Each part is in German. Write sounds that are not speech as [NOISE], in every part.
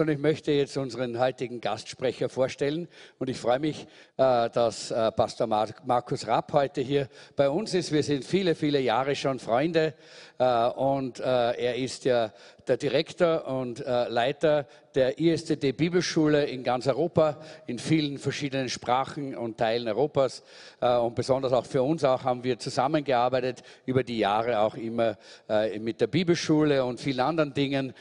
sondern ich möchte jetzt unseren heutigen Gastsprecher vorstellen. Und ich freue mich, äh, dass äh, Pastor Markus Rapp heute hier bei uns ist. Wir sind viele, viele Jahre schon Freunde und er ist ja der Direktor und Leiter der ISTD Bibelschule in ganz Europa, in vielen verschiedenen Sprachen und Teilen Europas. Und besonders auch für uns auch haben wir zusammengearbeitet über die Jahre auch immer mit der Bibelschule und vielen anderen Dingen.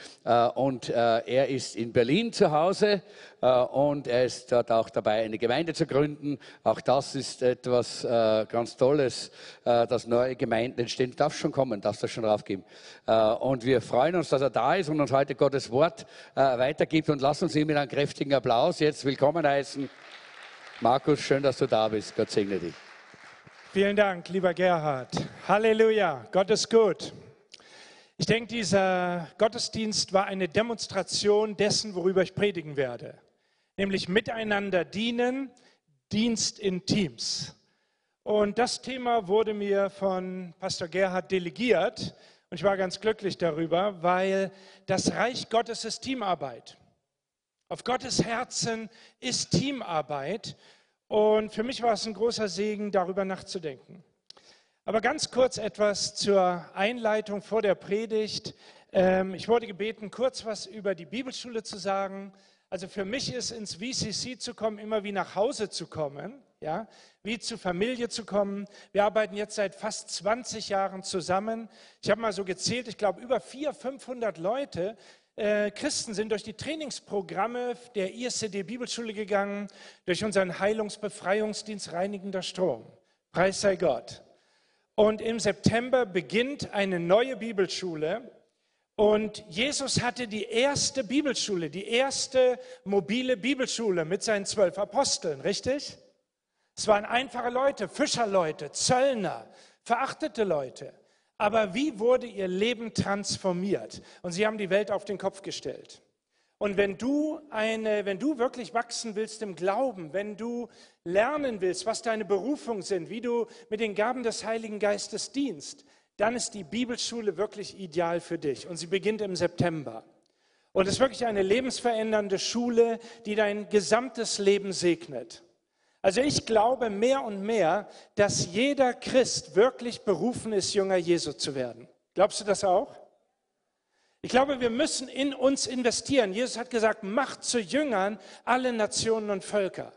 Und er ist in Berlin zu Hause und er ist dort auch dabei, eine Gemeinde zu gründen. Auch das ist etwas ganz Tolles, dass neue Gemeinden entstehen. Du darfst schon kommen, darfst du schon draufgeben. Und wir freuen uns, dass er da ist und uns heute Gottes Wort weitergibt. Und lass uns ihm mit einem kräftigen Applaus jetzt willkommen heißen. Markus, schön, dass du da bist. Gott segne dich. Vielen Dank, lieber Gerhard. Halleluja, Gott ist gut. Ich denke, dieser Gottesdienst war eine Demonstration dessen, worüber ich predigen werde, nämlich miteinander dienen, Dienst in Teams. Und das Thema wurde mir von Pastor Gerhard delegiert und ich war ganz glücklich darüber, weil das Reich Gottes ist Teamarbeit. Auf Gottes Herzen ist Teamarbeit und für mich war es ein großer Segen, darüber nachzudenken. Aber ganz kurz etwas zur Einleitung vor der Predigt. Ähm, ich wurde gebeten, kurz was über die Bibelschule zu sagen. Also für mich ist ins VCC zu kommen immer wie nach Hause zu kommen, ja, wie zur Familie zu kommen. Wir arbeiten jetzt seit fast 20 Jahren zusammen. Ich habe mal so gezählt, ich glaube über 400, 500 Leute, äh, Christen sind durch die Trainingsprogramme der ISCD Bibelschule gegangen, durch unseren Heilungsbefreiungsdienst Reinigender Strom. Preis sei Gott. Und im September beginnt eine neue Bibelschule. Und Jesus hatte die erste Bibelschule, die erste mobile Bibelschule mit seinen zwölf Aposteln, richtig? Es waren einfache Leute, Fischerleute, Zöllner, verachtete Leute. Aber wie wurde ihr Leben transformiert? Und sie haben die Welt auf den Kopf gestellt. Und wenn du, eine, wenn du wirklich wachsen willst im Glauben, wenn du lernen willst, was deine Berufung sind, wie du mit den Gaben des Heiligen Geistes dienst, dann ist die Bibelschule wirklich ideal für dich. Und sie beginnt im September. Und es ist wirklich eine lebensverändernde Schule, die dein gesamtes Leben segnet. Also ich glaube mehr und mehr, dass jeder Christ wirklich berufen ist, Jünger Jesu zu werden. Glaubst du das auch? Ich glaube, wir müssen in uns investieren. Jesus hat gesagt, macht zu Jüngern alle Nationen und Völker.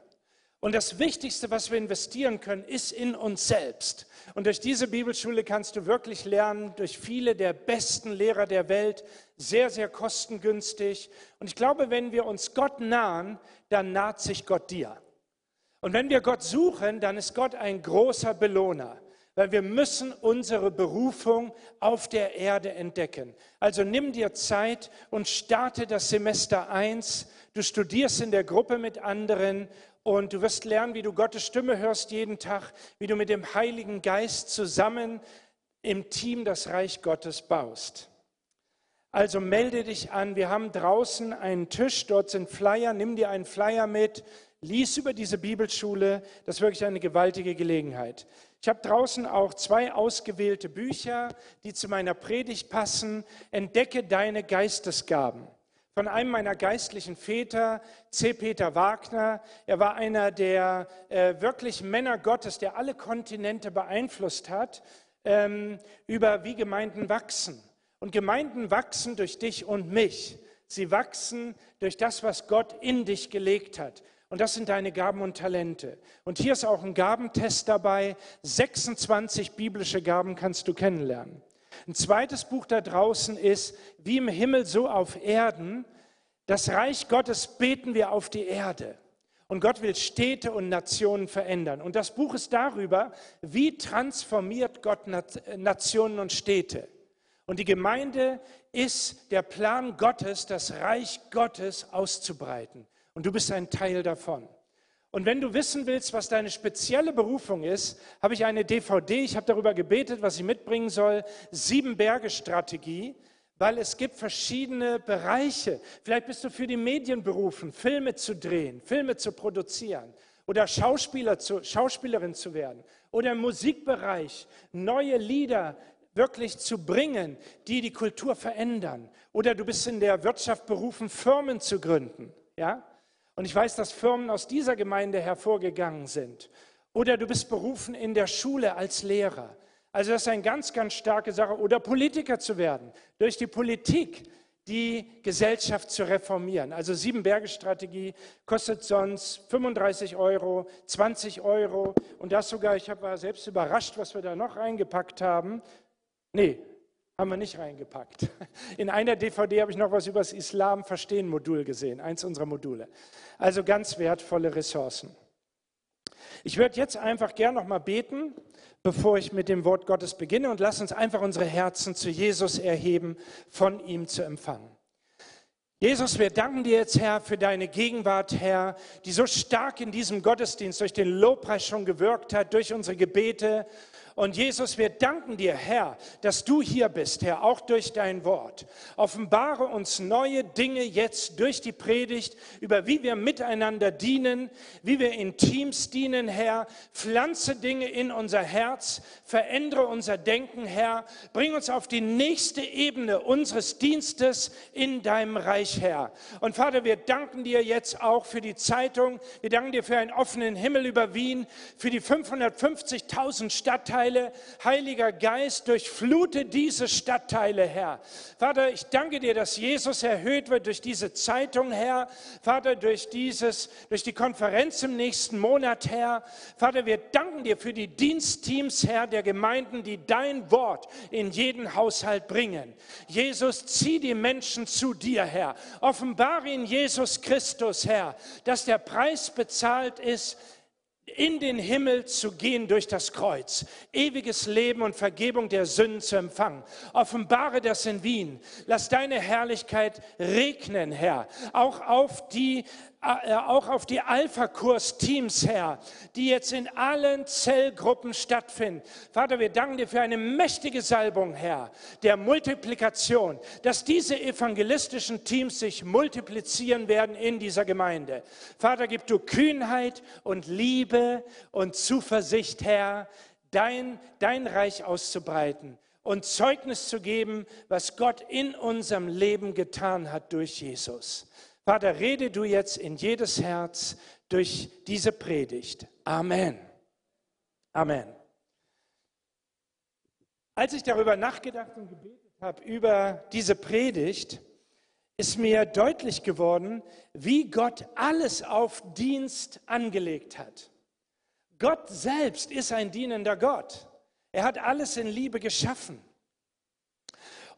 Und das Wichtigste, was wir investieren können, ist in uns selbst. Und durch diese Bibelschule kannst du wirklich lernen, durch viele der besten Lehrer der Welt, sehr, sehr kostengünstig. Und ich glaube, wenn wir uns Gott nahen, dann naht sich Gott dir. Und wenn wir Gott suchen, dann ist Gott ein großer Belohner weil wir müssen unsere Berufung auf der Erde entdecken. Also nimm dir Zeit und starte das Semester 1. Du studierst in der Gruppe mit anderen und du wirst lernen, wie du Gottes Stimme hörst jeden Tag, wie du mit dem Heiligen Geist zusammen im Team das Reich Gottes baust. Also melde dich an. Wir haben draußen einen Tisch, dort sind Flyer. Nimm dir einen Flyer mit. Lies über diese Bibelschule. Das ist wirklich eine gewaltige Gelegenheit. Ich habe draußen auch zwei ausgewählte Bücher, die zu meiner Predigt passen. Entdecke deine Geistesgaben. Von einem meiner geistlichen Väter, C. Peter Wagner. Er war einer der äh, wirklich Männer Gottes, der alle Kontinente beeinflusst hat, ähm, über wie Gemeinden wachsen. Und Gemeinden wachsen durch dich und mich. Sie wachsen durch das, was Gott in dich gelegt hat. Und das sind deine Gaben und Talente. Und hier ist auch ein Gabentest dabei. 26 biblische Gaben kannst du kennenlernen. Ein zweites Buch da draußen ist, wie im Himmel so auf Erden. Das Reich Gottes beten wir auf die Erde. Und Gott will Städte und Nationen verändern. Und das Buch ist darüber, wie transformiert Gott Nationen und Städte. Und die Gemeinde ist der Plan Gottes, das Reich Gottes auszubreiten. Und du bist ein Teil davon. Und wenn du wissen willst, was deine spezielle Berufung ist, habe ich eine DVD, ich habe darüber gebetet, was ich mitbringen soll, sieben Berge Strategie, weil es gibt verschiedene Bereiche. Vielleicht bist du für die Medien berufen, Filme zu drehen, Filme zu produzieren oder Schauspieler zu, Schauspielerin zu werden oder im Musikbereich neue Lieder wirklich zu bringen, die die Kultur verändern. Oder du bist in der Wirtschaft berufen, Firmen zu gründen. Ja? Und ich weiß, dass Firmen aus dieser Gemeinde hervorgegangen sind. Oder du bist berufen in der Schule als Lehrer. Also das ist eine ganz, ganz starke Sache. Oder Politiker zu werden. Durch die Politik die Gesellschaft zu reformieren. Also Sieben-Berge-Strategie kostet sonst 35 Euro, 20 Euro und das sogar, ich war selbst überrascht, was wir da noch reingepackt haben. Nee, haben wir nicht reingepackt. In einer DVD habe ich noch was über das Islam-Verstehen-Modul gesehen, eins unserer Module. Also ganz wertvolle Ressourcen. Ich würde jetzt einfach gern noch mal beten, bevor ich mit dem Wort Gottes beginne und lass uns einfach unsere Herzen zu Jesus erheben, von ihm zu empfangen. Jesus, wir danken dir jetzt, Herr, für deine Gegenwart, Herr, die so stark in diesem Gottesdienst durch den Lobpreis schon gewirkt hat, durch unsere Gebete und Jesus, wir danken dir, Herr, dass du hier bist, Herr, auch durch dein Wort. Offenbare uns neue Dinge jetzt durch die Predigt, über wie wir miteinander dienen, wie wir in Teams dienen, Herr. Pflanze Dinge in unser Herz, verändere unser Denken, Herr. Bring uns auf die nächste Ebene unseres Dienstes in deinem Reich, Herr. Und Vater, wir danken dir jetzt auch für die Zeitung. Wir danken dir für einen offenen Himmel über Wien, für die 550.000 Stadtteile Stadtteile. Heiliger Geist, durchflute diese Stadtteile, Herr. Vater, ich danke dir, dass Jesus erhöht wird durch diese Zeitung, Herr. Vater, durch dieses, durch die Konferenz im nächsten Monat, Herr. Vater, wir danken dir für die Dienstteams, Herr, der Gemeinden, die dein Wort in jeden Haushalt bringen. Jesus, zieh die Menschen zu dir, Herr. Offenbare in Jesus Christus, Herr, dass der Preis bezahlt ist, in den Himmel zu gehen durch das Kreuz, ewiges Leben und Vergebung der Sünden zu empfangen. Offenbare das in Wien. Lass deine Herrlichkeit regnen, Herr, auch auf die auch auf die Alpha-Kurs-Teams, Herr, die jetzt in allen Zellgruppen stattfinden. Vater, wir danken dir für eine mächtige Salbung, Herr, der Multiplikation, dass diese evangelistischen Teams sich multiplizieren werden in dieser Gemeinde. Vater, gib du Kühnheit und Liebe und Zuversicht, Herr, dein, dein Reich auszubreiten und Zeugnis zu geben, was Gott in unserem Leben getan hat durch Jesus. Vater, rede du jetzt in jedes Herz durch diese Predigt. Amen. Amen. Als ich darüber nachgedacht und gebetet habe, über diese Predigt, ist mir deutlich geworden, wie Gott alles auf Dienst angelegt hat. Gott selbst ist ein dienender Gott. Er hat alles in Liebe geschaffen.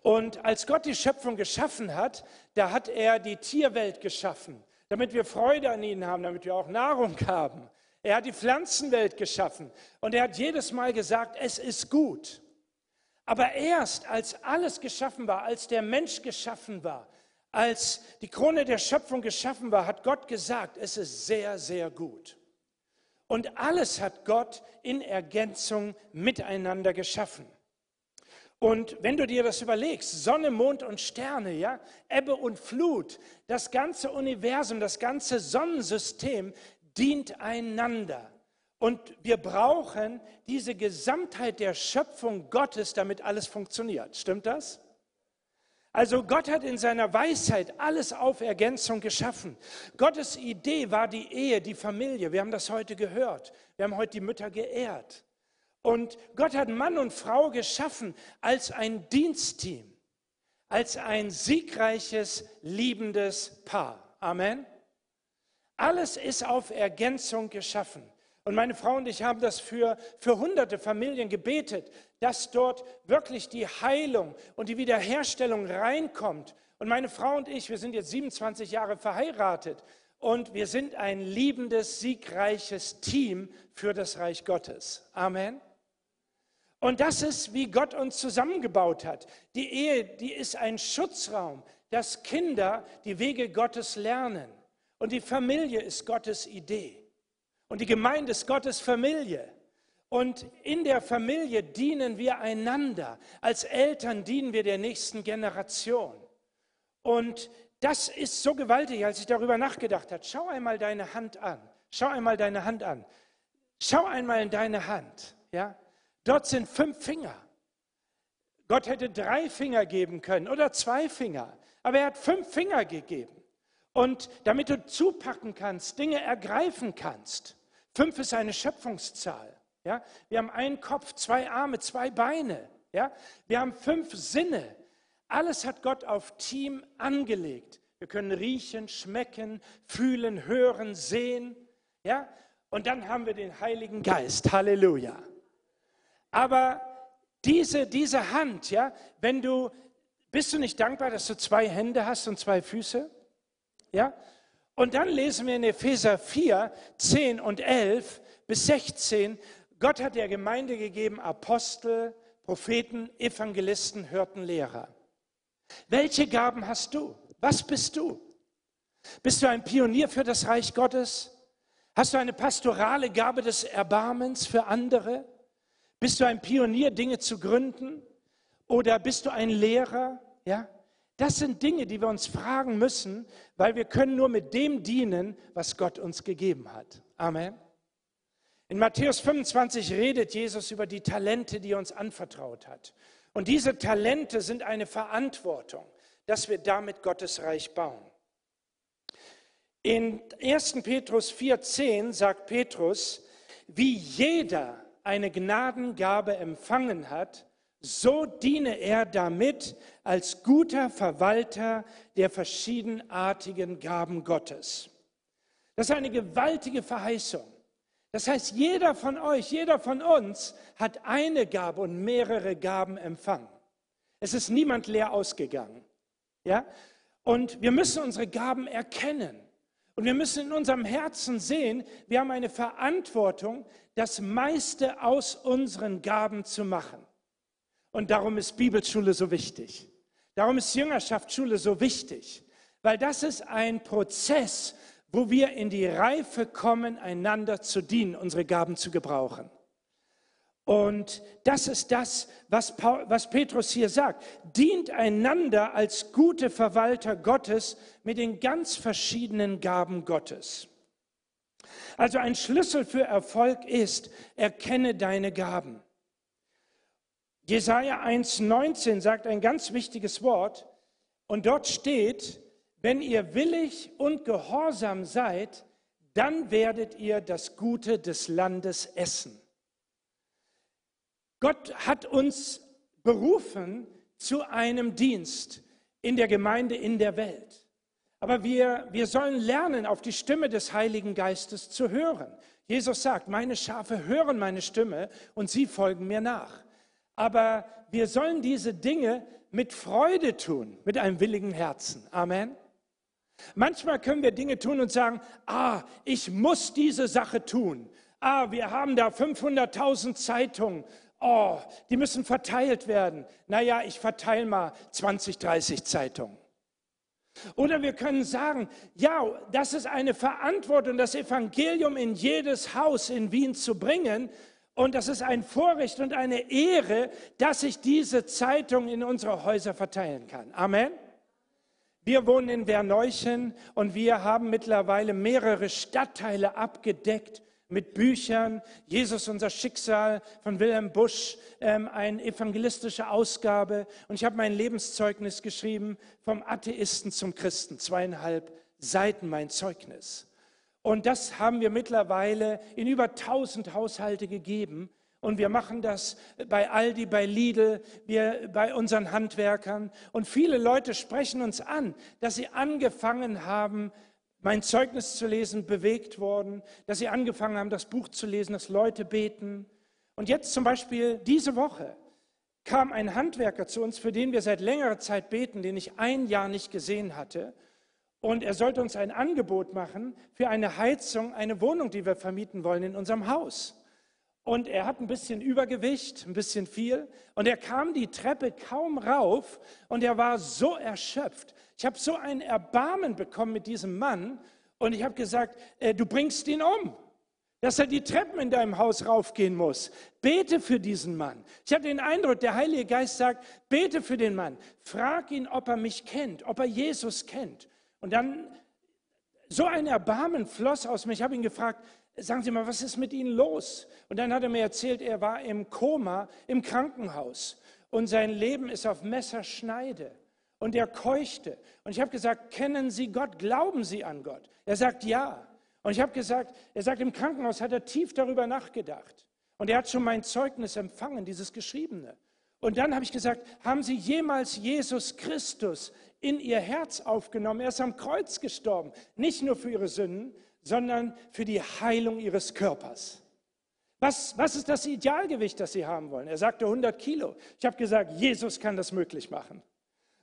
Und als Gott die Schöpfung geschaffen hat, da hat er die Tierwelt geschaffen, damit wir Freude an ihnen haben, damit wir auch Nahrung [LAUGHS] haben. Er hat die Pflanzenwelt geschaffen und er hat jedes Mal gesagt, es ist gut. Aber erst als alles geschaffen war, als der Mensch geschaffen war, als die Krone der Schöpfung geschaffen war, hat Gott gesagt, es ist sehr, sehr gut. Und alles hat Gott in Ergänzung miteinander geschaffen. Und wenn du dir das überlegst, Sonne, Mond und Sterne, ja, Ebbe und Flut, das ganze Universum, das ganze Sonnensystem dient einander. Und wir brauchen diese Gesamtheit der Schöpfung Gottes, damit alles funktioniert. Stimmt das? Also Gott hat in seiner Weisheit alles auf Ergänzung geschaffen. Gottes Idee war die Ehe, die Familie. Wir haben das heute gehört. Wir haben heute die Mütter geehrt. Und Gott hat Mann und Frau geschaffen als ein Dienstteam, als ein siegreiches, liebendes Paar. Amen. Alles ist auf Ergänzung geschaffen. Und meine Frau und ich haben das für, für hunderte Familien gebetet, dass dort wirklich die Heilung und die Wiederherstellung reinkommt. Und meine Frau und ich, wir sind jetzt 27 Jahre verheiratet und wir sind ein liebendes, siegreiches Team für das Reich Gottes. Amen. Und das ist, wie Gott uns zusammengebaut hat. Die Ehe, die ist ein Schutzraum, dass Kinder die Wege Gottes lernen. Und die Familie ist Gottes Idee. Und die Gemeinde ist Gottes Familie. Und in der Familie dienen wir einander. Als Eltern dienen wir der nächsten Generation. Und das ist so gewaltig, als ich darüber nachgedacht habe. Schau einmal deine Hand an. Schau einmal deine Hand an. Schau einmal in deine Hand. Ja? Dort sind fünf Finger. Gott hätte drei Finger geben können oder zwei Finger, aber er hat fünf Finger gegeben. Und damit du zupacken kannst, Dinge ergreifen kannst. Fünf ist eine Schöpfungszahl. Ja? Wir haben einen Kopf, zwei Arme, zwei Beine. Ja? Wir haben fünf Sinne. Alles hat Gott auf Team angelegt. Wir können riechen, schmecken, fühlen, hören, sehen. Ja? Und dann haben wir den Heiligen Geist. Halleluja. Aber diese, diese Hand, ja, wenn du, bist du nicht dankbar, dass du zwei Hände hast und zwei Füße? Ja? Und dann lesen wir in Epheser 4, 10 und 11 bis 16, Gott hat der Gemeinde gegeben Apostel, Propheten, Evangelisten, Hörten, Lehrer. Welche Gaben hast du? Was bist du? Bist du ein Pionier für das Reich Gottes? Hast du eine pastorale Gabe des Erbarmens für andere? Bist du ein Pionier, Dinge zu gründen? Oder bist du ein Lehrer? Ja? Das sind Dinge, die wir uns fragen müssen, weil wir können nur mit dem dienen, was Gott uns gegeben hat. Amen. In Matthäus 25 redet Jesus über die Talente, die er uns anvertraut hat. Und diese Talente sind eine Verantwortung, dass wir damit Gottes Reich bauen. In 1. Petrus 4.10 sagt Petrus, wie jeder eine Gnadengabe empfangen hat, so diene er damit als guter Verwalter der verschiedenartigen Gaben Gottes. Das ist eine gewaltige Verheißung. Das heißt, jeder von euch, jeder von uns hat eine Gabe und mehrere Gaben empfangen. Es ist niemand leer ausgegangen. Ja? Und wir müssen unsere Gaben erkennen. Und wir müssen in unserem Herzen sehen, wir haben eine Verantwortung, das meiste aus unseren Gaben zu machen. Und darum ist Bibelschule so wichtig. Darum ist Jüngerschaftsschule so wichtig, weil das ist ein Prozess, wo wir in die Reife kommen, einander zu dienen, unsere Gaben zu gebrauchen. Und das ist das, was, Paul, was Petrus hier sagt. Dient einander als gute Verwalter Gottes mit den ganz verschiedenen Gaben Gottes. Also ein Schlüssel für Erfolg ist, erkenne deine Gaben. Jesaja 1,19 sagt ein ganz wichtiges Wort und dort steht, wenn ihr willig und gehorsam seid, dann werdet ihr das Gute des Landes essen. Gott hat uns berufen zu einem Dienst in der Gemeinde, in der Welt. Aber wir, wir sollen lernen, auf die Stimme des Heiligen Geistes zu hören. Jesus sagt, meine Schafe hören meine Stimme und sie folgen mir nach. Aber wir sollen diese Dinge mit Freude tun, mit einem willigen Herzen. Amen. Manchmal können wir Dinge tun und sagen, ah, ich muss diese Sache tun. Ah, wir haben da 500.000 Zeitungen. Oh, die müssen verteilt werden. Naja, ich verteile mal 20, 30 Zeitungen. Oder wir können sagen, ja, das ist eine Verantwortung, das Evangelium in jedes Haus in Wien zu bringen. Und das ist ein Vorrecht und eine Ehre, dass ich diese Zeitung in unsere Häuser verteilen kann. Amen. Wir wohnen in Werneuchen und wir haben mittlerweile mehrere Stadtteile abgedeckt mit Büchern. Jesus, unser Schicksal von Wilhelm Busch, ähm, eine evangelistische Ausgabe. Und ich habe mein Lebenszeugnis geschrieben, vom Atheisten zum Christen. Zweieinhalb Seiten mein Zeugnis. Und das haben wir mittlerweile in über 1000 Haushalte gegeben. Und wir machen das bei Aldi, bei Lidl, wir, bei unseren Handwerkern. Und viele Leute sprechen uns an, dass sie angefangen haben, mein Zeugnis zu lesen, bewegt worden, dass sie angefangen haben, das Buch zu lesen, dass Leute beten. Und jetzt zum Beispiel diese Woche kam ein Handwerker zu uns, für den wir seit längerer Zeit beten, den ich ein Jahr nicht gesehen hatte. Und er sollte uns ein Angebot machen für eine Heizung, eine Wohnung, die wir vermieten wollen in unserem Haus. Und er hat ein bisschen Übergewicht, ein bisschen viel. Und er kam die Treppe kaum rauf und er war so erschöpft. Ich habe so ein Erbarmen bekommen mit diesem Mann und ich habe gesagt, äh, du bringst ihn um, dass er die Treppen in deinem Haus raufgehen muss. Bete für diesen Mann. Ich habe den Eindruck, der Heilige Geist sagt, bete für den Mann. Frag ihn, ob er mich kennt, ob er Jesus kennt. Und dann so ein Erbarmen floss aus mir. Ich habe ihn gefragt, sagen Sie mal, was ist mit Ihnen los? Und dann hat er mir erzählt, er war im Koma im Krankenhaus. und sein Leben ist auf Messerschneide. Und er keuchte. Und ich habe gesagt, kennen Sie Gott? Glauben Sie an Gott? Er sagt ja. Und ich habe gesagt, er sagt, im Krankenhaus hat er tief darüber nachgedacht. Und er hat schon mein Zeugnis empfangen, dieses Geschriebene. Und dann habe ich gesagt, haben Sie jemals Jesus Christus in Ihr Herz aufgenommen? Er ist am Kreuz gestorben, nicht nur für Ihre Sünden, sondern für die Heilung Ihres Körpers. Was, was ist das Idealgewicht, das Sie haben wollen? Er sagte 100 Kilo. Ich habe gesagt, Jesus kann das möglich machen.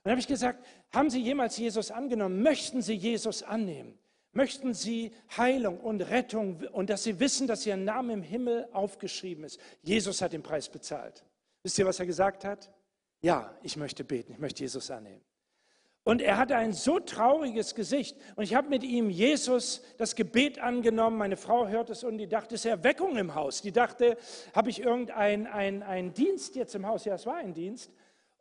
Dann habe ich gesagt, haben Sie jemals Jesus angenommen? Möchten Sie Jesus annehmen? Möchten Sie Heilung und Rettung und dass Sie wissen, dass Ihr Name im Himmel aufgeschrieben ist? Jesus hat den Preis bezahlt. Wisst ihr, was er gesagt hat? Ja, ich möchte beten, ich möchte Jesus annehmen. Und er hatte ein so trauriges Gesicht. Und ich habe mit ihm Jesus das Gebet angenommen. Meine Frau hört es und die dachte, es ist Erweckung im Haus. Die dachte, habe ich irgendeinen ein, Dienst jetzt im Haus? Ja, es war ein Dienst.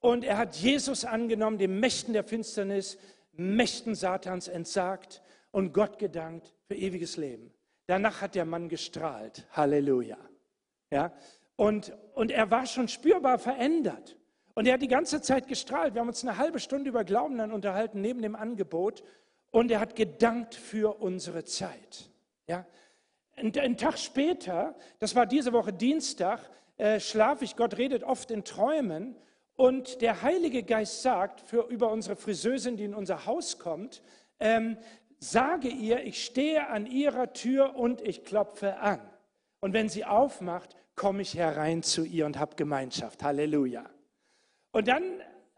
Und er hat Jesus angenommen, dem Mächten der Finsternis, Mächten Satans entsagt und Gott gedankt für ewiges Leben. Danach hat der Mann gestrahlt. Halleluja. Ja? Und, und er war schon spürbar verändert. Und er hat die ganze Zeit gestrahlt. Wir haben uns eine halbe Stunde über Glauben dann unterhalten, neben dem Angebot. Und er hat gedankt für unsere Zeit. Ja? Ein, Tag später, das war diese Woche Dienstag, äh, schlafe ich. Gott redet oft in Träumen. Und der Heilige Geist sagt für, über unsere Friseusin, die in unser Haus kommt, ähm, sage ihr, ich stehe an ihrer Tür und ich klopfe an. Und wenn sie aufmacht, komme ich herein zu ihr und habe Gemeinschaft. Halleluja. Und dann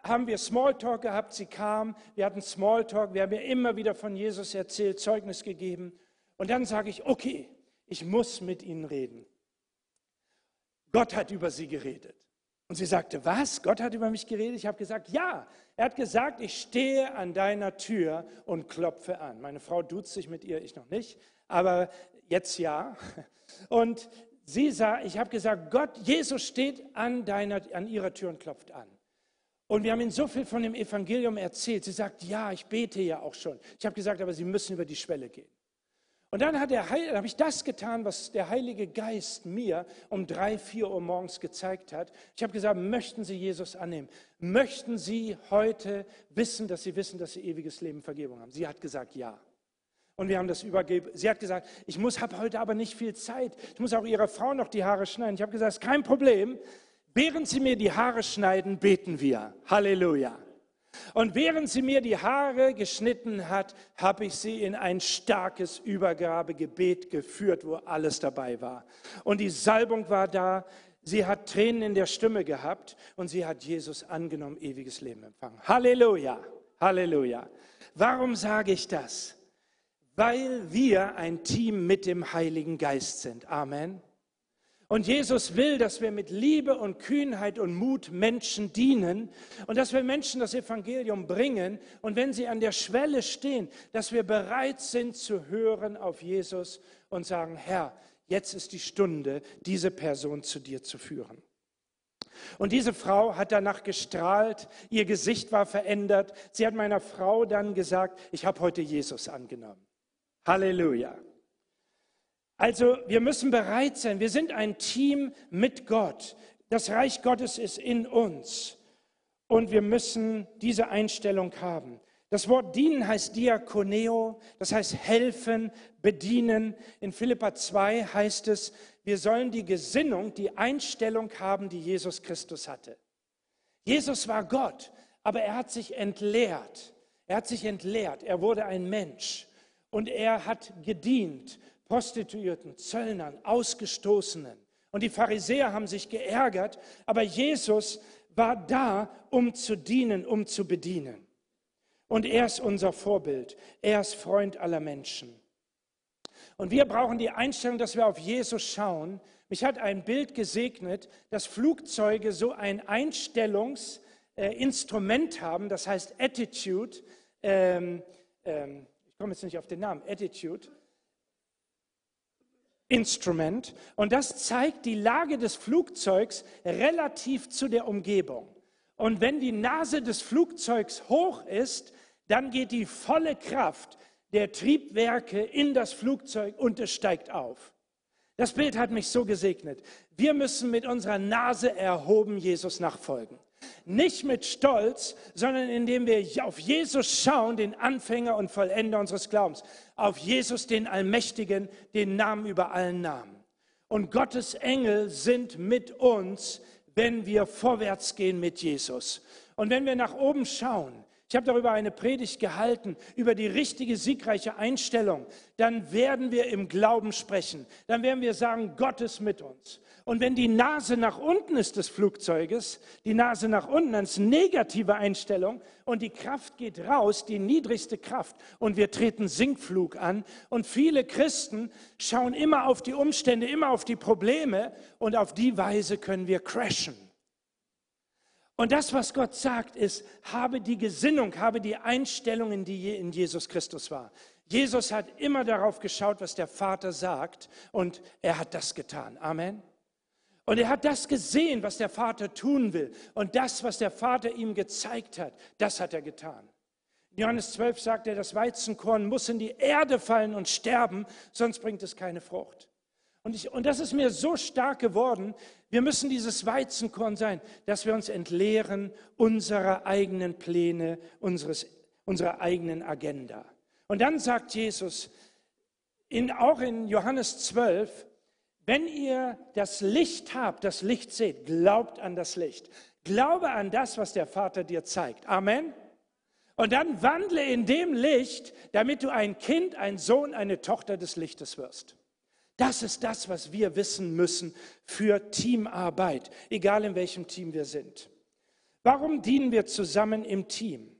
haben wir Smalltalk gehabt, sie kam, wir hatten Smalltalk, wir haben ihr immer wieder von Jesus erzählt, Zeugnis gegeben. Und dann sage ich, okay, ich muss mit ihnen reden. Gott hat über sie geredet. Und sie sagte, was? Gott hat über mich geredet? Ich habe gesagt, ja. Er hat gesagt, ich stehe an deiner Tür und klopfe an. Meine Frau duzt sich mit ihr, ich noch nicht, aber jetzt ja. Und sie sah, ich habe gesagt, Gott, Jesus steht an, deiner, an ihrer Tür und klopft an. Und wir haben ihnen so viel von dem Evangelium erzählt. Sie sagt, ja, ich bete ja auch schon. Ich habe gesagt, aber Sie müssen über die Schwelle gehen. Und dann, Heil, habe ich das getan, was der Heilige Geist mir um drei, vier Uhr morgens gezeigt hat. Ich habe gesagt, möchten Sie Jesus annehmen? Möchten Sie heute wissen, dass Sie wissen, dass Sie ewiges Leben Vergebung haben? Sie hat gesagt, ja. Und wir haben das übergeben. Sie hat gesagt, ich muss, habe heute aber nicht viel Zeit. Ich muss auch Ihrer Frau noch die Haare schneiden. Ich habe gesagt, kein Problem. Während Sie mir die Haare schneiden, beten wir. Halleluja. Und während sie mir die Haare geschnitten hat, habe ich sie in ein starkes Übergabegebet geführt, wo alles dabei war. Und die Salbung war da. Sie hat Tränen in der Stimme gehabt und sie hat Jesus angenommen, ewiges Leben empfangen. Halleluja, Halleluja. Warum sage ich das? Weil wir ein Team mit dem Heiligen Geist sind. Amen. Und Jesus will, dass wir mit Liebe und Kühnheit und Mut Menschen dienen und dass wir Menschen das Evangelium bringen und wenn sie an der Schwelle stehen, dass wir bereit sind zu hören auf Jesus und sagen, Herr, jetzt ist die Stunde, diese Person zu dir zu führen. Und diese Frau hat danach gestrahlt, ihr Gesicht war verändert. Sie hat meiner Frau dann gesagt, ich habe heute Jesus angenommen. Halleluja. Also wir müssen bereit sein. Wir sind ein Team mit Gott. Das Reich Gottes ist in uns. Und wir müssen diese Einstellung haben. Das Wort dienen heißt Diakoneo, das heißt helfen, bedienen. In Philippa 2 heißt es, wir sollen die Gesinnung, die Einstellung haben, die Jesus Christus hatte. Jesus war Gott, aber er hat sich entleert. Er hat sich entleert. Er wurde ein Mensch und er hat gedient Prostituierten, Zöllnern, Ausgestoßenen. Und die Pharisäer haben sich geärgert, aber Jesus war da, um zu dienen, um zu bedienen. Und er ist unser Vorbild. Er ist Freund aller Menschen. Und wir brauchen die Einstellung, dass wir auf Jesus schauen. Mich hat ein Bild gesegnet, dass Flugzeuge so ein Einstellungsinstrument haben, das heißt Attitude. Ähm, ähm, ich komme jetzt nicht auf den Namen, Attitude. Instrument und das zeigt die Lage des Flugzeugs relativ zu der Umgebung. Und wenn die Nase des Flugzeugs hoch ist, dann geht die volle Kraft der Triebwerke in das Flugzeug und es steigt auf. Das Bild hat mich so gesegnet. Wir müssen mit unserer Nase erhoben Jesus nachfolgen. Nicht mit Stolz, sondern indem wir auf Jesus schauen, den Anfänger und Vollender unseres Glaubens. Auf Jesus, den Allmächtigen, den Namen über allen Namen. Und Gottes Engel sind mit uns, wenn wir vorwärts gehen mit Jesus. Und wenn wir nach oben schauen, ich habe darüber eine Predigt gehalten, über die richtige siegreiche Einstellung. Dann werden wir im Glauben sprechen. Dann werden wir sagen, Gott ist mit uns. Und wenn die Nase nach unten ist des Flugzeuges, die Nase nach unten, dann ist negative Einstellung und die Kraft geht raus, die niedrigste Kraft. Und wir treten Sinkflug an. Und viele Christen schauen immer auf die Umstände, immer auf die Probleme und auf die Weise können wir crashen. Und das, was Gott sagt, ist, habe die Gesinnung, habe die Einstellungen, die in Jesus Christus war. Jesus hat immer darauf geschaut, was der Vater sagt und er hat das getan. Amen. Und er hat das gesehen, was der Vater tun will. Und das, was der Vater ihm gezeigt hat, das hat er getan. In Johannes 12 sagt er, das Weizenkorn muss in die Erde fallen und sterben, sonst bringt es keine Frucht. Und, ich, und das ist mir so stark geworden, wir müssen dieses Weizenkorn sein, dass wir uns entleeren unserer eigenen Pläne, unseres, unserer eigenen Agenda. Und dann sagt Jesus, in, auch in Johannes 12, wenn ihr das Licht habt, das Licht seht, glaubt an das Licht. Glaube an das, was der Vater dir zeigt. Amen. Und dann wandle in dem Licht, damit du ein Kind, ein Sohn, eine Tochter des Lichtes wirst. Das ist das, was wir wissen müssen für Teamarbeit, egal in welchem Team wir sind. Warum dienen wir zusammen im Team?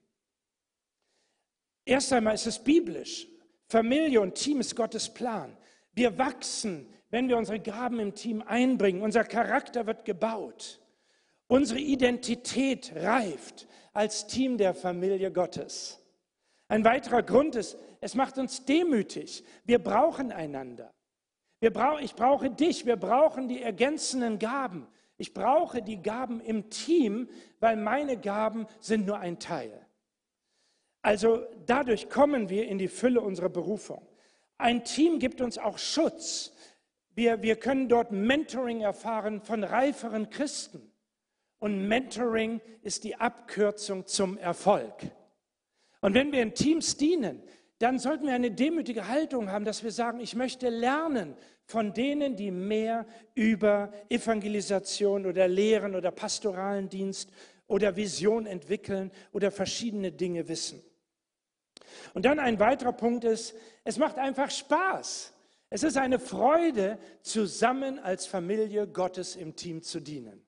Erst einmal ist es biblisch. Familie und Team ist Gottes Plan. Wir wachsen, wenn wir unsere Gaben im Team einbringen. Unser Charakter wird gebaut. Unsere Identität reift als Team der Familie Gottes. Ein weiterer Grund ist, es macht uns demütig. Wir brauchen einander. Brauch, ich brauche dich, wir brauchen die ergänzenden Gaben. Ich brauche die Gaben im Team, weil meine Gaben sind nur ein Teil. Also dadurch kommen wir in die Fülle unserer Berufung. Ein Team gibt uns auch Schutz. Wir, wir können dort Mentoring erfahren von reiferen Christen. Und Mentoring ist die Abkürzung zum Erfolg. Und wenn wir in Teams dienen, dann sollten wir eine demütige Haltung haben, dass wir sagen, ich möchte lernen von denen, die mehr über Evangelisation oder Lehren oder pastoralen Dienst oder Vision entwickeln oder verschiedene Dinge wissen. Und dann ein weiterer Punkt ist, es macht einfach Spaß. Es ist eine Freude, zusammen als Familie Gottes im Team zu dienen.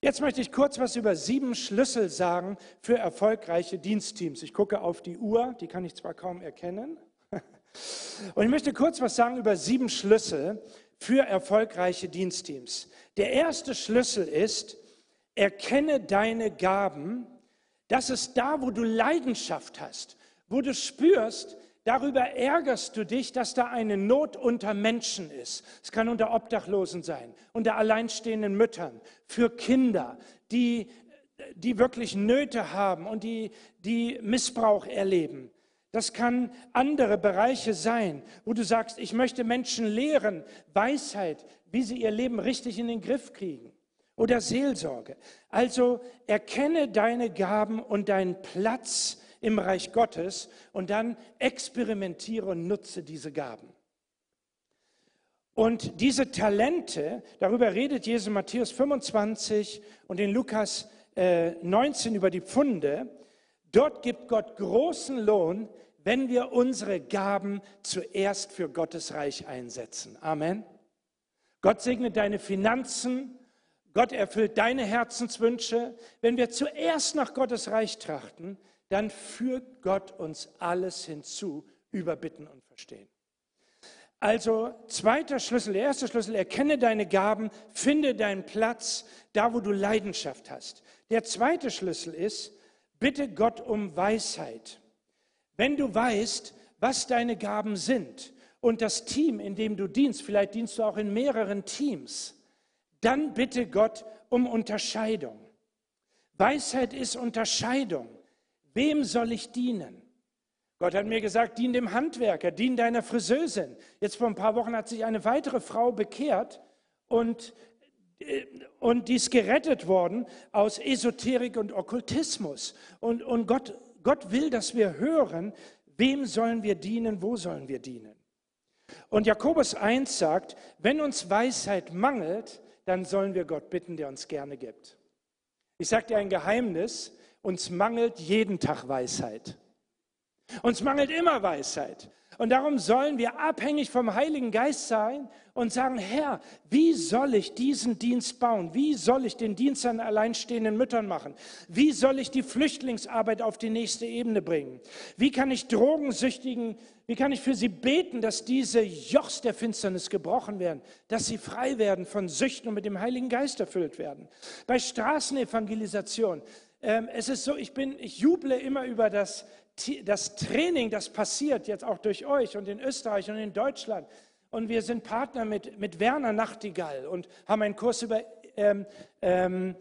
Jetzt möchte ich kurz was über sieben Schlüssel sagen für erfolgreiche Dienstteams. Ich gucke auf die Uhr, die kann ich zwar kaum erkennen. Und ich möchte kurz was sagen über sieben Schlüssel für erfolgreiche Dienstteams. Der erste Schlüssel ist, erkenne deine Gaben. Das ist da, wo du Leidenschaft hast, wo du spürst, darüber ärgerst du dich, dass da eine Not unter Menschen ist. Es kann unter Obdachlosen sein, unter alleinstehenden Müttern, für Kinder, die, die wirklich Nöte haben und die, die Missbrauch erleben. Das kann andere Bereiche sein, wo du sagst, ich möchte Menschen lehren, Weisheit, wie sie ihr Leben richtig in den Griff kriegen. Oder Seelsorge. Also erkenne deine Gaben und deinen Platz im Reich Gottes und dann experimentiere und nutze diese Gaben. Und diese Talente, darüber redet Jesus in Matthäus 25 und in Lukas 19 äh, über die Pfunde. Dort gibt Gott großen Lohn, wenn wir unsere Gaben zuerst für Gottes Reich einsetzen. Amen. Gott segnet deine Finanzen, Gott erfüllt deine Herzenswünsche. Wenn wir zuerst nach Gottes Reich trachten, dann führt Gott uns alles hinzu, überbitten und verstehen. Also zweiter Schlüssel, der erste Schlüssel, erkenne deine Gaben, finde deinen Platz, da wo du Leidenschaft hast. Der zweite Schlüssel ist, bitte Gott um Weisheit. Wenn du weißt, was deine Gaben sind und das Team, in dem du dienst, vielleicht dienst du auch in mehreren Teams, dann bitte Gott um Unterscheidung. Weisheit ist Unterscheidung. Wem soll ich dienen? Gott hat mir gesagt, dien dem Handwerker, dien deiner Friseusin. Jetzt vor ein paar Wochen hat sich eine weitere Frau bekehrt und und die ist gerettet worden aus Esoterik und Okkultismus. Und, und Gott, Gott will, dass wir hören, wem sollen wir dienen, wo sollen wir dienen. Und Jakobus 1 sagt, wenn uns Weisheit mangelt, dann sollen wir Gott bitten, der uns gerne gibt. Ich sage dir ein Geheimnis, uns mangelt jeden Tag Weisheit. Uns mangelt immer Weisheit. Und darum sollen wir abhängig vom Heiligen Geist sein und sagen, Herr, wie soll ich diesen Dienst bauen? Wie soll ich den Dienst an alleinstehenden Müttern machen? Wie soll ich die Flüchtlingsarbeit auf die nächste Ebene bringen? Wie kann ich Drogensüchtigen, wie kann ich für sie beten, dass diese Jochs der Finsternis gebrochen werden, dass sie frei werden von Süchten und mit dem Heiligen Geist erfüllt werden? Bei Straßenevangelisation, ähm, es ist so, ich bin, ich juble immer über das das Training, das passiert jetzt auch durch euch und in Österreich und in Deutschland. Und wir sind Partner mit, mit Werner Nachtigall und haben einen Kurs über ähm, ähm,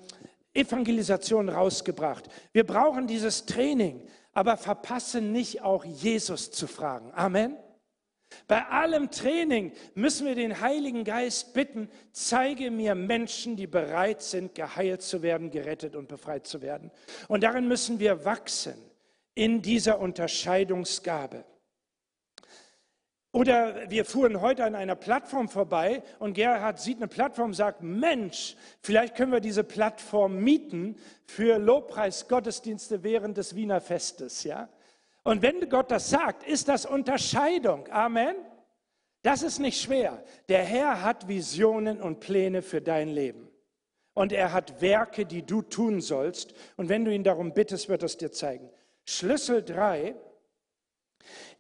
Evangelisation rausgebracht. Wir brauchen dieses Training, aber verpassen nicht auch Jesus zu fragen. Amen. Bei allem Training müssen wir den Heiligen Geist bitten, zeige mir Menschen, die bereit sind, geheilt zu werden, gerettet und befreit zu werden. Und darin müssen wir wachsen in dieser Unterscheidungsgabe. Oder wir fuhren heute an einer Plattform vorbei und Gerhard sieht eine Plattform und sagt, Mensch, vielleicht können wir diese Plattform mieten für Lobpreis-Gottesdienste während des Wiener Festes. Ja? Und wenn Gott das sagt, ist das Unterscheidung. Amen. Das ist nicht schwer. Der Herr hat Visionen und Pläne für dein Leben. Und er hat Werke, die du tun sollst. Und wenn du ihn darum bittest, wird er es dir zeigen. Schlüssel 3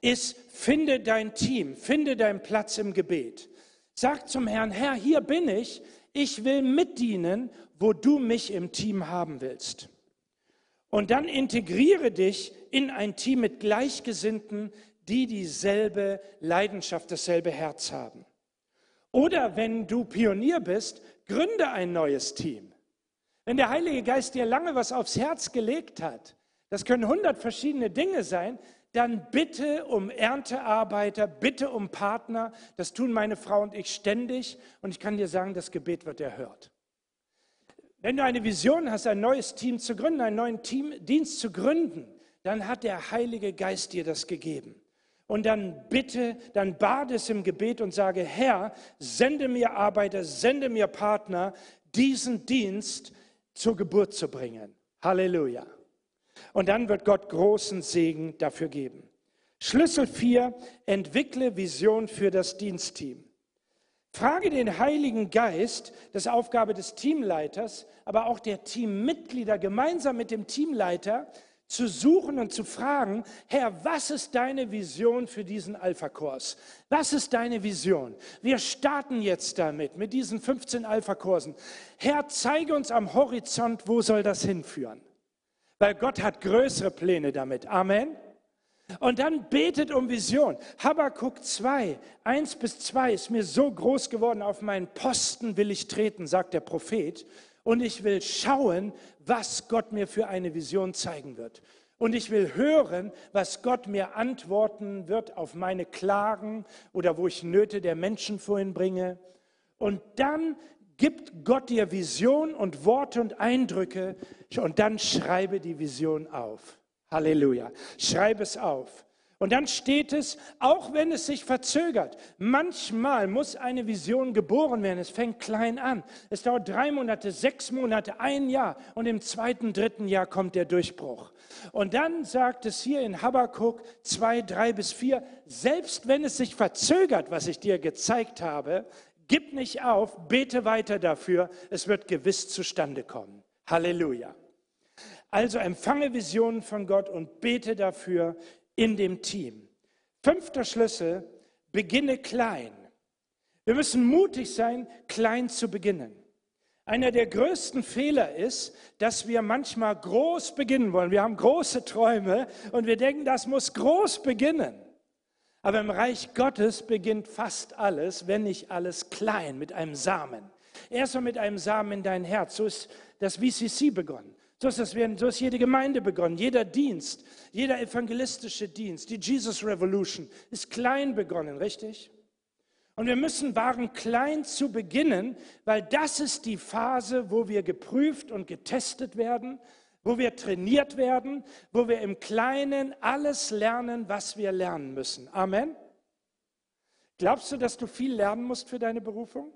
ist, finde dein Team, finde deinen Platz im Gebet. Sag zum Herrn, Herr, hier bin ich, ich will mitdienen, wo du mich im Team haben willst. Und dann integriere dich in ein Team mit Gleichgesinnten, die dieselbe Leidenschaft, dasselbe Herz haben. Oder wenn du Pionier bist, gründe ein neues Team. Wenn der Heilige Geist dir lange was aufs Herz gelegt hat, das können hundert verschiedene Dinge sein, dann bitte um Erntearbeiter, bitte um Partner. Das tun meine Frau und ich ständig und ich kann dir sagen, das Gebet wird erhört. Wenn du eine Vision hast, ein neues Team zu gründen, einen neuen Teamdienst zu gründen, dann hat der Heilige Geist dir das gegeben. Und dann bitte, dann bade es im Gebet und sage, Herr, sende mir Arbeiter, sende mir Partner, diesen Dienst zur Geburt zu bringen. Halleluja. Und dann wird Gott großen Segen dafür geben. Schlüssel 4, entwickle Vision für das Dienstteam. Frage den Heiligen Geist, das ist Aufgabe des Teamleiters, aber auch der Teammitglieder gemeinsam mit dem Teamleiter zu suchen und zu fragen, Herr, was ist deine Vision für diesen Alpha-Kurs? Was ist deine Vision? Wir starten jetzt damit, mit diesen 15 Alpha-Kursen. Herr, zeige uns am Horizont, wo soll das hinführen? Weil Gott hat größere Pläne damit. Amen. Und dann betet um Vision. Habakkuk 2, 1 bis 2 ist mir so groß geworden, auf meinen Posten will ich treten, sagt der Prophet. Und ich will schauen, was Gott mir für eine Vision zeigen wird. Und ich will hören, was Gott mir antworten wird auf meine Klagen oder wo ich Nöte der Menschen vorhin bringe. Und dann gibt Gott dir Vision und Worte und Eindrücke und dann schreibe die Vision auf. Halleluja. Schreibe es auf. Und dann steht es, auch wenn es sich verzögert, manchmal muss eine Vision geboren werden. Es fängt klein an. Es dauert drei Monate, sechs Monate, ein Jahr und im zweiten, dritten Jahr kommt der Durchbruch. Und dann sagt es hier in Habakkuk 2, 3 bis 4, selbst wenn es sich verzögert, was ich dir gezeigt habe, Gib nicht auf, bete weiter dafür, es wird gewiss zustande kommen. Halleluja. Also empfange Visionen von Gott und bete dafür in dem Team. Fünfter Schlüssel, beginne klein. Wir müssen mutig sein, klein zu beginnen. Einer der größten Fehler ist, dass wir manchmal groß beginnen wollen. Wir haben große Träume und wir denken, das muss groß beginnen. Aber im Reich Gottes beginnt fast alles, wenn nicht alles klein, mit einem Samen. Erstmal mit einem Samen in dein Herz. So ist das VCC begonnen. So ist, das, so ist jede Gemeinde begonnen, jeder Dienst, jeder evangelistische Dienst, die Jesus Revolution ist klein begonnen, richtig? Und wir müssen wahren klein zu beginnen, weil das ist die Phase, wo wir geprüft und getestet werden, wo wir trainiert werden, wo wir im Kleinen alles lernen, was wir lernen müssen. Amen. Glaubst du, dass du viel lernen musst für deine Berufung?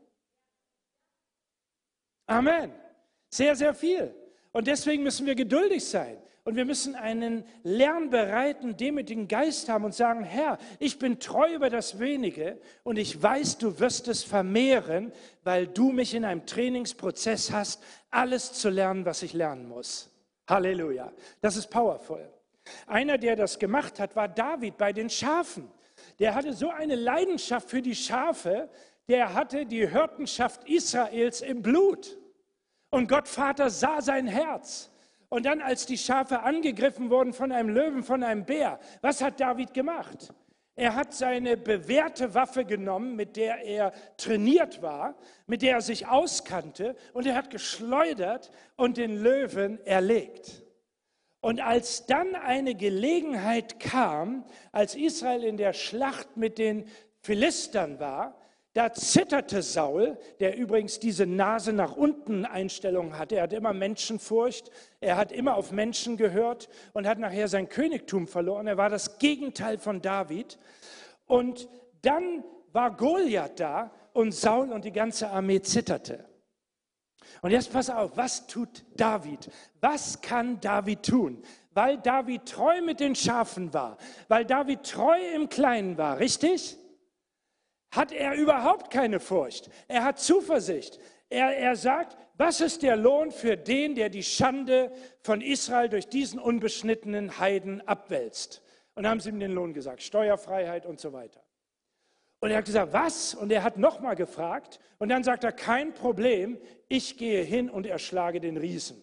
Amen. Sehr, sehr viel. Und deswegen müssen wir geduldig sein. Und wir müssen einen lernbereiten, demütigen Geist haben und sagen, Herr, ich bin treu über das wenige und ich weiß, du wirst es vermehren, weil du mich in einem Trainingsprozess hast, alles zu lernen, was ich lernen muss. Halleluja. Das ist powerful. Einer, der das gemacht hat, war David bei den Schafen. Der hatte so eine Leidenschaft für die Schafe, der hatte die Hirtenschaft Israels im Blut. Und Gott Vater sah sein Herz. Und dann, als die Schafe angegriffen wurden von einem Löwen, von einem Bär, was hat David gemacht? Er hat seine bewährte Waffe genommen, mit der er trainiert war, mit der er sich auskannte, und er hat geschleudert und den Löwen erlegt. Und als dann eine Gelegenheit kam, als Israel in der Schlacht mit den Philistern war, da zitterte Saul, der übrigens diese Nase nach unten Einstellung hatte. Er hat immer Menschenfurcht, er hat immer auf Menschen gehört und hat nachher sein Königtum verloren. Er war das Gegenteil von David. Und dann war Goliath da und Saul und die ganze Armee zitterte. Und jetzt pass auf, was tut David? Was kann David tun? Weil David treu mit den Schafen war, weil David treu im Kleinen war, richtig? Hat er überhaupt keine Furcht. Er hat Zuversicht. Er, er sagt, was ist der Lohn für den, der die Schande von Israel durch diesen unbeschnittenen Heiden abwälzt? Und haben sie ihm den Lohn gesagt, Steuerfreiheit und so weiter. Und er hat gesagt, was? Und er hat nochmal gefragt. Und dann sagt er, kein Problem, ich gehe hin und erschlage den Riesen.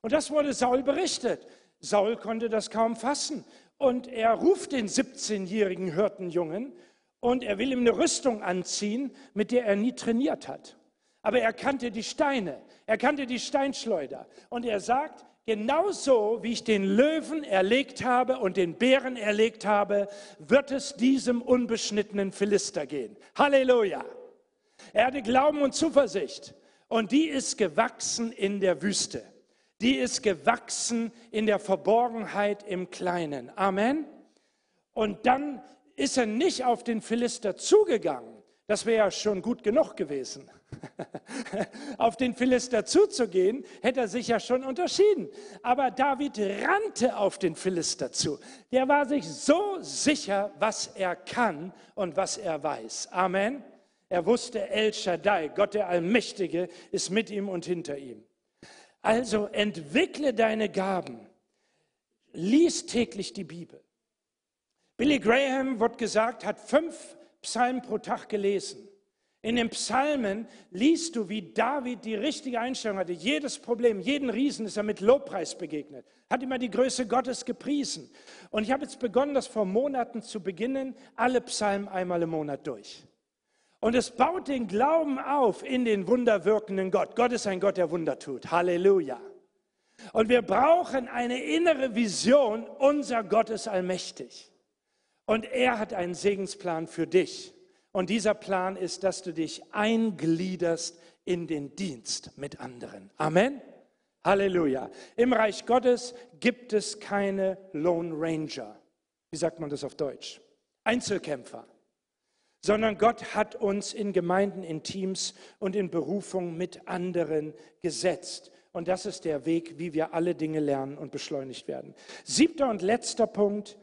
Und das wurde Saul berichtet. Saul konnte das kaum fassen. Und er ruft den 17-jährigen Hirtenjungen und er will ihm eine Rüstung anziehen, mit der er nie trainiert hat. Aber er kannte die Steine, er kannte die Steinschleuder. Und er sagt, genauso wie ich den Löwen erlegt habe und den Bären erlegt habe, wird es diesem unbeschnittenen Philister gehen. Halleluja. Er hatte Glauben und Zuversicht. Und die ist gewachsen in der Wüste. Die ist gewachsen in der Verborgenheit im Kleinen. Amen. Und dann ist er nicht auf den Philister zugegangen. Das wäre ja schon gut genug gewesen. [LAUGHS] auf den Philister zuzugehen, hätte er sich ja schon unterschieden. Aber David rannte auf den Philister zu. Der war sich so sicher, was er kann und was er weiß. Amen. Er wusste, El Shaddai, Gott der Allmächtige, ist mit ihm und hinter ihm. Also entwickle deine Gaben. Lies täglich die Bibel. Billy Graham, wird gesagt, hat fünf Psalmen pro Tag gelesen. In den Psalmen liest du, wie David die richtige Einstellung hatte. Jedes Problem, jeden Riesen ist er mit Lobpreis begegnet. Hat immer die Größe Gottes gepriesen. Und ich habe jetzt begonnen, das vor Monaten zu beginnen, alle Psalmen einmal im Monat durch. Und es baut den Glauben auf in den wunderwirkenden Gott. Gott ist ein Gott, der Wunder tut. Halleluja. Und wir brauchen eine innere Vision, unser Gott ist allmächtig. Und er hat einen Segensplan für dich. Und dieser Plan ist, dass du dich eingliederst in den Dienst mit anderen. Amen. Halleluja. Im Reich Gottes gibt es keine Lone Ranger. Wie sagt man das auf Deutsch? Einzelkämpfer. Sondern Gott hat uns in Gemeinden, in Teams und in Berufung mit anderen gesetzt. Und das ist der Weg, wie wir alle Dinge lernen und beschleunigt werden. Siebter und letzter Punkt.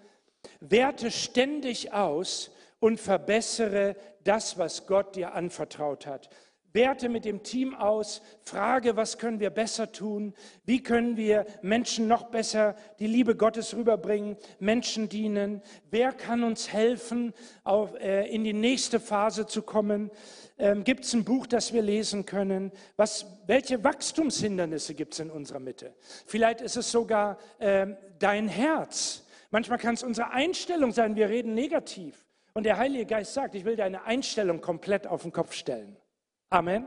Werte ständig aus und verbessere das, was Gott dir anvertraut hat. Werte mit dem Team aus, frage, was können wir besser tun, wie können wir Menschen noch besser die Liebe Gottes rüberbringen, Menschen dienen, wer kann uns helfen, auf, äh, in die nächste Phase zu kommen. Ähm, gibt es ein Buch, das wir lesen können? Was, welche Wachstumshindernisse gibt es in unserer Mitte? Vielleicht ist es sogar äh, dein Herz Manchmal kann es unsere Einstellung sein, wir reden negativ. Und der Heilige Geist sagt, ich will deine Einstellung komplett auf den Kopf stellen. Amen.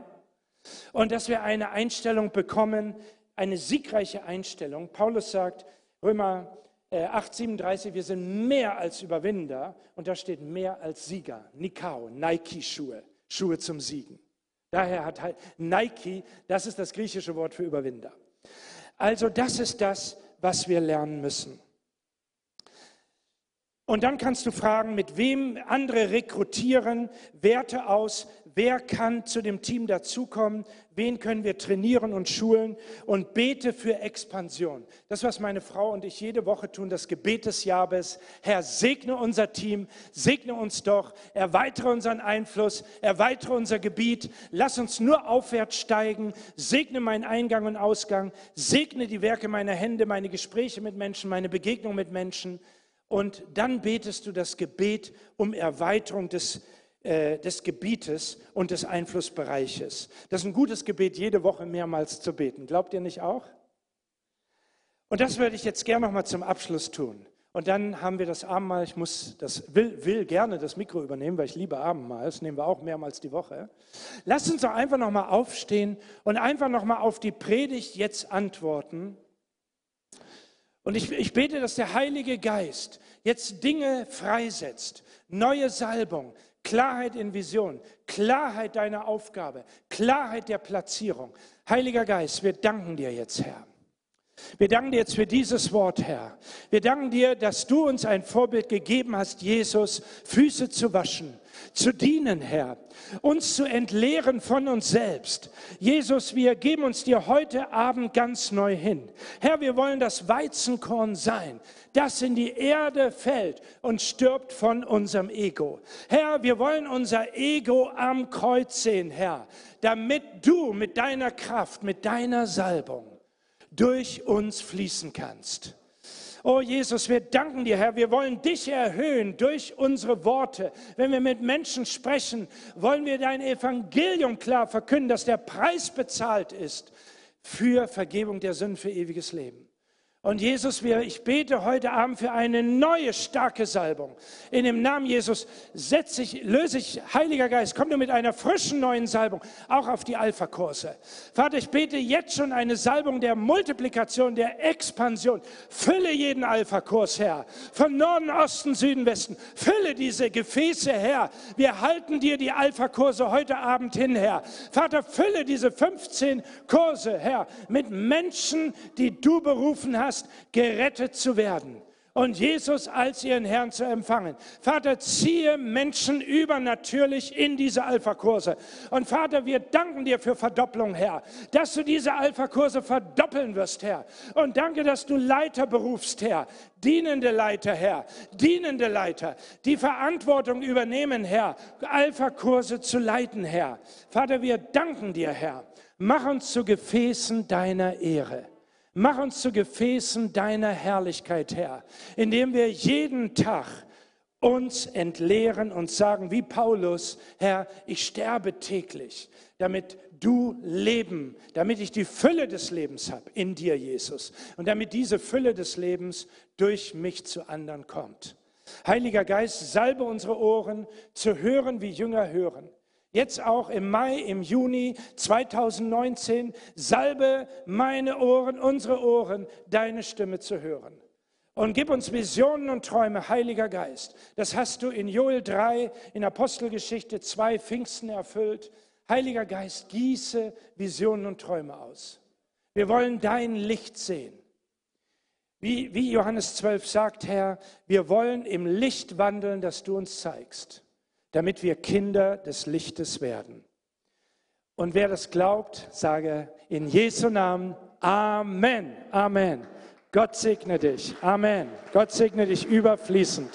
Und dass wir eine Einstellung bekommen, eine siegreiche Einstellung. Paulus sagt, Römer äh, 8,37, wir sind mehr als Überwinder und da steht mehr als Sieger. Nikao, Nike-Schuhe, Schuhe zum Siegen. Daher hat Nike, das ist das griechische Wort für Überwinder. Also das ist das, was wir lernen müssen. Und dann kannst du fragen, mit wem andere rekrutieren, Werte aus, wer kann zu dem Team dazukommen, wen können wir trainieren und schulen und bete für Expansion. Das, was meine Frau und ich jede Woche tun, das Gebet des Jahres. Herr, segne unser Team, segne uns doch, erweitere unseren Einfluss, erweitere unser Gebiet, lass uns nur aufwärts steigen, segne meinen Eingang und Ausgang, segne die Werke meiner Hände, meine Gespräche mit Menschen, meine Begegnung mit Menschen. Und dann betest du das Gebet um Erweiterung des, äh, des Gebietes und des Einflussbereiches. Das ist ein gutes Gebet, jede Woche mehrmals zu beten. Glaubt ihr nicht auch? Und das würde ich jetzt gerne noch mal zum Abschluss tun. Und dann haben wir das Abendmahl. Ich muss das, will, will gerne das Mikro übernehmen, weil ich liebe Abendmahl. Das nehmen wir auch mehrmals die Woche. Lasst uns doch einfach noch mal aufstehen und einfach noch mal auf die Predigt jetzt antworten. Und ich, ich bete, dass der Heilige Geist jetzt Dinge freisetzt, neue Salbung, Klarheit in Vision, Klarheit deiner Aufgabe, Klarheit der Platzierung. Heiliger Geist, wir danken dir jetzt, Herr. Wir danken dir jetzt für dieses Wort, Herr. Wir danken dir, dass du uns ein Vorbild gegeben hast, Jesus, Füße zu waschen, zu dienen, Herr, uns zu entleeren von uns selbst. Jesus, wir geben uns dir heute Abend ganz neu hin. Herr, wir wollen das Weizenkorn sein, das in die Erde fällt und stirbt von unserem Ego. Herr, wir wollen unser Ego am Kreuz sehen, Herr, damit du mit deiner Kraft, mit deiner Salbung durch uns fließen kannst. Oh Jesus, wir danken dir, Herr. Wir wollen dich erhöhen durch unsere Worte. Wenn wir mit Menschen sprechen, wollen wir dein Evangelium klar verkünden, dass der Preis bezahlt ist für Vergebung der Sünden, für ewiges Leben. Und Jesus, ich bete heute Abend für eine neue starke Salbung. In dem Namen Jesus setze ich, löse ich, Heiliger Geist, komm du mit einer frischen neuen Salbung, auch auf die Alpha-Kurse. Vater, ich bete jetzt schon eine Salbung der Multiplikation, der Expansion. Fülle jeden Alpha-Kurs, Herr. Von Norden, Osten, Süden, Westen. Fülle diese Gefäße, Herr. Wir halten dir die Alpha-Kurse heute Abend hin, Herr. Vater, fülle diese 15 Kurse, Herr, mit Menschen, die du berufen hast hast, gerettet zu werden und Jesus als ihren Herrn zu empfangen. Vater, ziehe Menschen übernatürlich in diese Alpha-Kurse. Und Vater, wir danken dir für Verdopplung, Herr, dass du diese Alpha-Kurse verdoppeln wirst, Herr. Und danke, dass du Leiter berufst, Herr, dienende Leiter, Herr, dienende Leiter, die Verantwortung übernehmen, Herr, Alpha-Kurse zu leiten, Herr. Vater, wir danken dir, Herr. Mach uns zu Gefäßen deiner Ehre. Mach uns zu Gefäßen deiner Herrlichkeit, Herr, indem wir jeden Tag uns entleeren und sagen, wie Paulus, Herr, ich sterbe täglich, damit du Leben, damit ich die Fülle des Lebens habe in dir, Jesus, und damit diese Fülle des Lebens durch mich zu anderen kommt. Heiliger Geist, salbe unsere Ohren zu hören, wie Jünger hören. Jetzt auch im Mai, im Juni 2019, salbe meine Ohren, unsere Ohren, deine Stimme zu hören. Und gib uns Visionen und Träume, Heiliger Geist. Das hast du in Joel 3, in Apostelgeschichte 2, Pfingsten erfüllt. Heiliger Geist, gieße Visionen und Träume aus. Wir wollen dein Licht sehen. Wie, wie Johannes 12 sagt, Herr, wir wollen im Licht wandeln, das du uns zeigst damit wir Kinder des Lichtes werden. Und wer das glaubt, sage in Jesu Namen Amen. Amen. Gott segne dich. Amen. Gott segne dich überfließend.